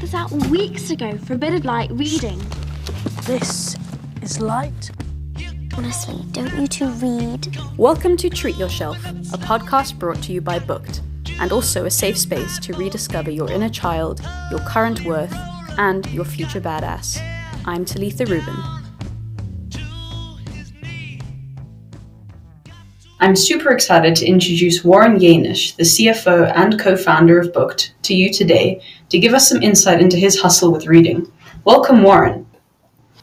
checked this out weeks ago for a bit of light reading. This is light. Honestly, don't you two read? Welcome to Treat Yourself, a podcast brought to you by Bookt, and also a safe space to rediscover your inner child, your current worth, and your future badass. I'm Talitha Rubin. I'm super excited to introduce Warren Janisch, the CFO and co founder of Bookt, to you today to give us some insight into his hustle with reading. Welcome, Warren.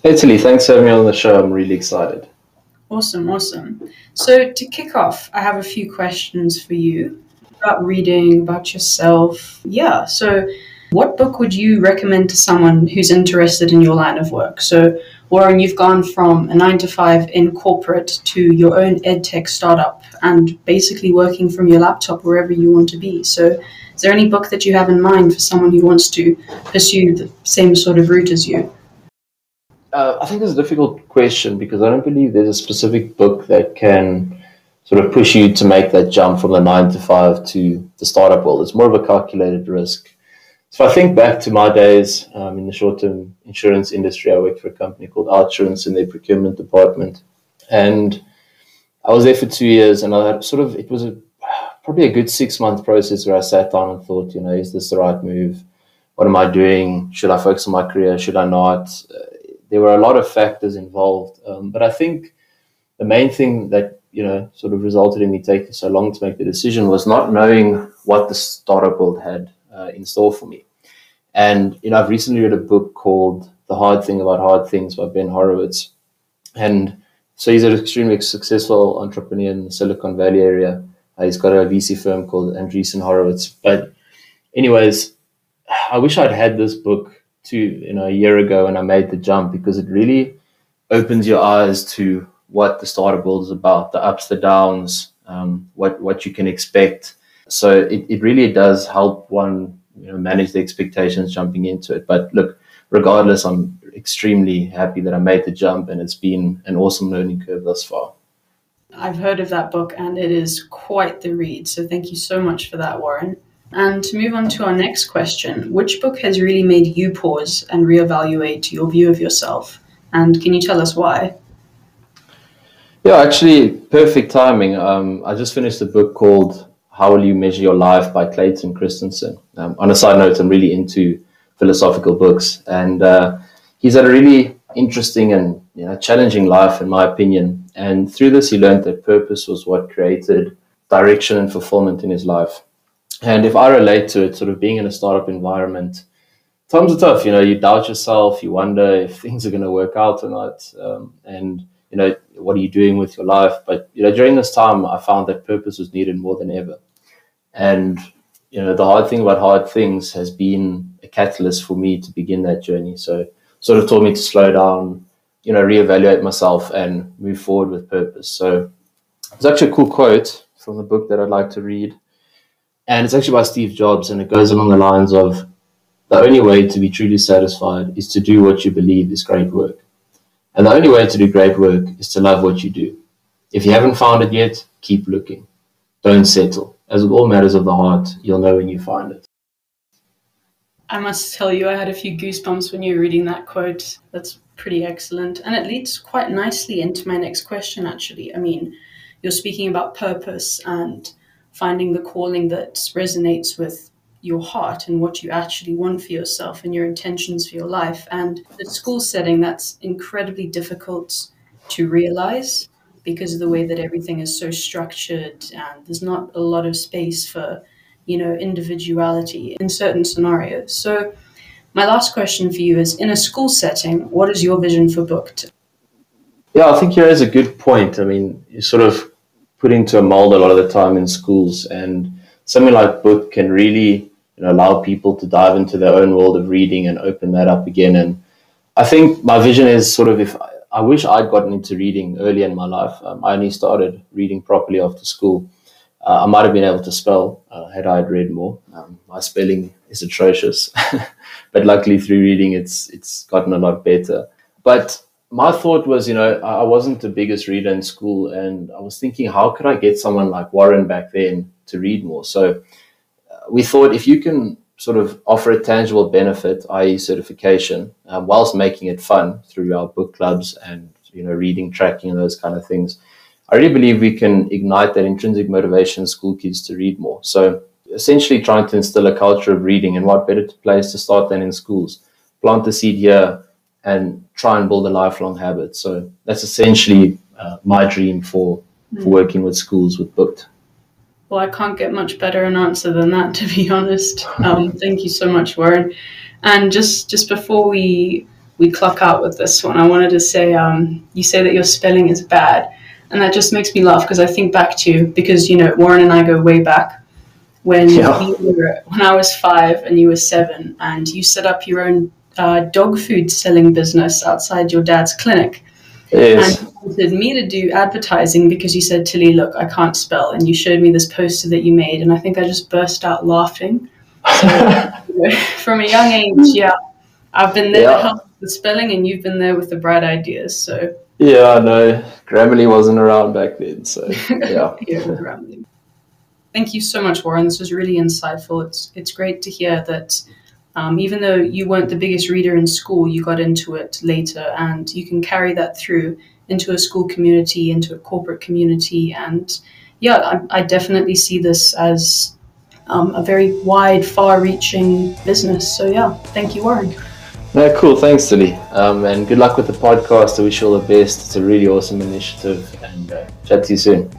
Hey, Tilly, thanks for having me on the show. I'm really excited. Awesome, awesome. So, to kick off, I have a few questions for you about reading, about yourself. Yeah, so what book would you recommend to someone who's interested in your line of work? So, Warren, you've gone from a nine to five in corporate to your own edtech startup and basically working from your laptop wherever you want to be. So, is there any book that you have in mind for someone who wants to pursue the same sort of route as you? Uh, I think it's a difficult question because I don't believe there's a specific book that can sort of push you to make that jump from the nine to five to the startup world. It's more of a calculated risk. So I think back to my days um, in the short-term insurance industry. I worked for a company called Outsurance in their procurement department, and I was there for two years. And I had sort of it was a probably a good six-month process where I sat down and thought, you know, is this the right move? What am I doing? Should I focus on my career? Should I not? Uh, there were a lot of factors involved, um, but I think the main thing that you know sort of resulted in me taking so long to make the decision was not knowing what the startup world had uh, in store for me. And you know, I've recently read a book called "The Hard Thing About Hard Things" by Ben Horowitz, and so he's an extremely successful entrepreneur in the Silicon Valley area. Uh, he's got a VC firm called Andreessen Horowitz. But, anyways, I wish I'd had this book two, you know, a year ago when I made the jump because it really opens your eyes to what the startup world is about, the ups, the downs, um, what what you can expect. So it, it really does help one you know manage the expectations jumping into it. But look, regardless, I'm extremely happy that I made the jump, and it's been an awesome learning curve thus far. I've heard of that book, and it is quite the read. So thank you so much for that, Warren. And to move on to our next question, which book has really made you pause and reevaluate your view of yourself? And can you tell us why? Yeah, actually, perfect timing. Um, I just finished a book called How Will You Measure Your Life by Clayton Christensen. Um, on a side note, I'm really into philosophical books, and uh, he's had a really interesting and you know, challenging life, in my opinion. And through this, he learned that purpose was what created direction and fulfillment in his life. And if I relate to it, sort of being in a startup environment, times are tough. You know, you doubt yourself, you wonder if things are going to work out or not, um, and you know, what are you doing with your life? But you know, during this time, I found that purpose was needed more than ever. And you know, the hard thing about hard things has been a catalyst for me to begin that journey. So, sort of taught me to slow down, you know, reevaluate myself and move forward with purpose. So, it's actually a cool quote from the book that I'd like to read and it's actually by Steve Jobs, and it goes along the lines of the only way to be truly satisfied is to do what you believe is great work. And the only way to do great work is to love what you do. If you haven't found it yet, keep looking. Don't settle. As with all matters of the heart, you'll know when you find it. I must tell you, I had a few goosebumps when you were reading that quote. That's pretty excellent. And it leads quite nicely into my next question, actually. I mean, you're speaking about purpose and finding the calling that resonates with your heart and what you actually want for yourself and your intentions for your life. And the school setting, that's incredibly difficult to realize because of the way that everything is so structured and there's not a lot of space for, you know, individuality in certain scenarios. So my last question for you is in a school setting, what is your vision for Bookt? Yeah, I think is a good point. I mean, you sort of put into a mold a lot of the time in schools. And something like book can really know, allow people to dive into their own world of reading and open that up again. And I think my vision is sort of if I, I wish I'd gotten into reading early in my life. Um, I only started reading properly after school. Uh, I might have been able to spell uh, had I read more. Um, my spelling is atrocious, but luckily through reading, it's it's gotten a lot better. But my thought was, you know, I wasn't the biggest reader in school, and I was thinking, how could I get someone like Warren back then to read more? So we thought if you can sort of offer a tangible benefit, i.e., certification, um, whilst making it fun through our book clubs and you know reading tracking and those kind of things. I really believe we can ignite that intrinsic motivation in school kids to read more. So essentially, trying to instill a culture of reading, and what better place to start than in schools? Plant the seed here and try and build a lifelong habit. So that's essentially uh, my dream for for hmm. working with schools with Bookt. Well, I can't get much better an answer than that, to be honest. Um, thank you so much, Warren. And just just before we we clock out with this one, I wanted to say um, you say that your spelling is bad, and that just makes me laugh because I think back to because you know Warren and I go way back when yeah. were, when I was five and you were seven, and you set up your own uh, dog food selling business outside your dad's clinic. Yes. Wanted me to do advertising because you said, Tilly, look, I can't spell. And you showed me this poster that you made. And I think I just burst out laughing. So, from a young age, yeah, I've been there yeah. to help with the spelling, and you've been there with the bright ideas. So, yeah, I know. Grammarly wasn't around back then. So, yeah. yeah Grammarly. Thank you so much, Warren. This was really insightful. It's, it's great to hear that um, even though you weren't the biggest reader in school, you got into it later, and you can carry that through into a school community, into a corporate community, and yeah, I, I definitely see this as um, a very wide, far-reaching business. So yeah, thank you, Warren. No, cool. Thanks, Tilly. Um, and good luck with the podcast. I wish you all the best. It's a really awesome initiative, and uh, chat to you soon.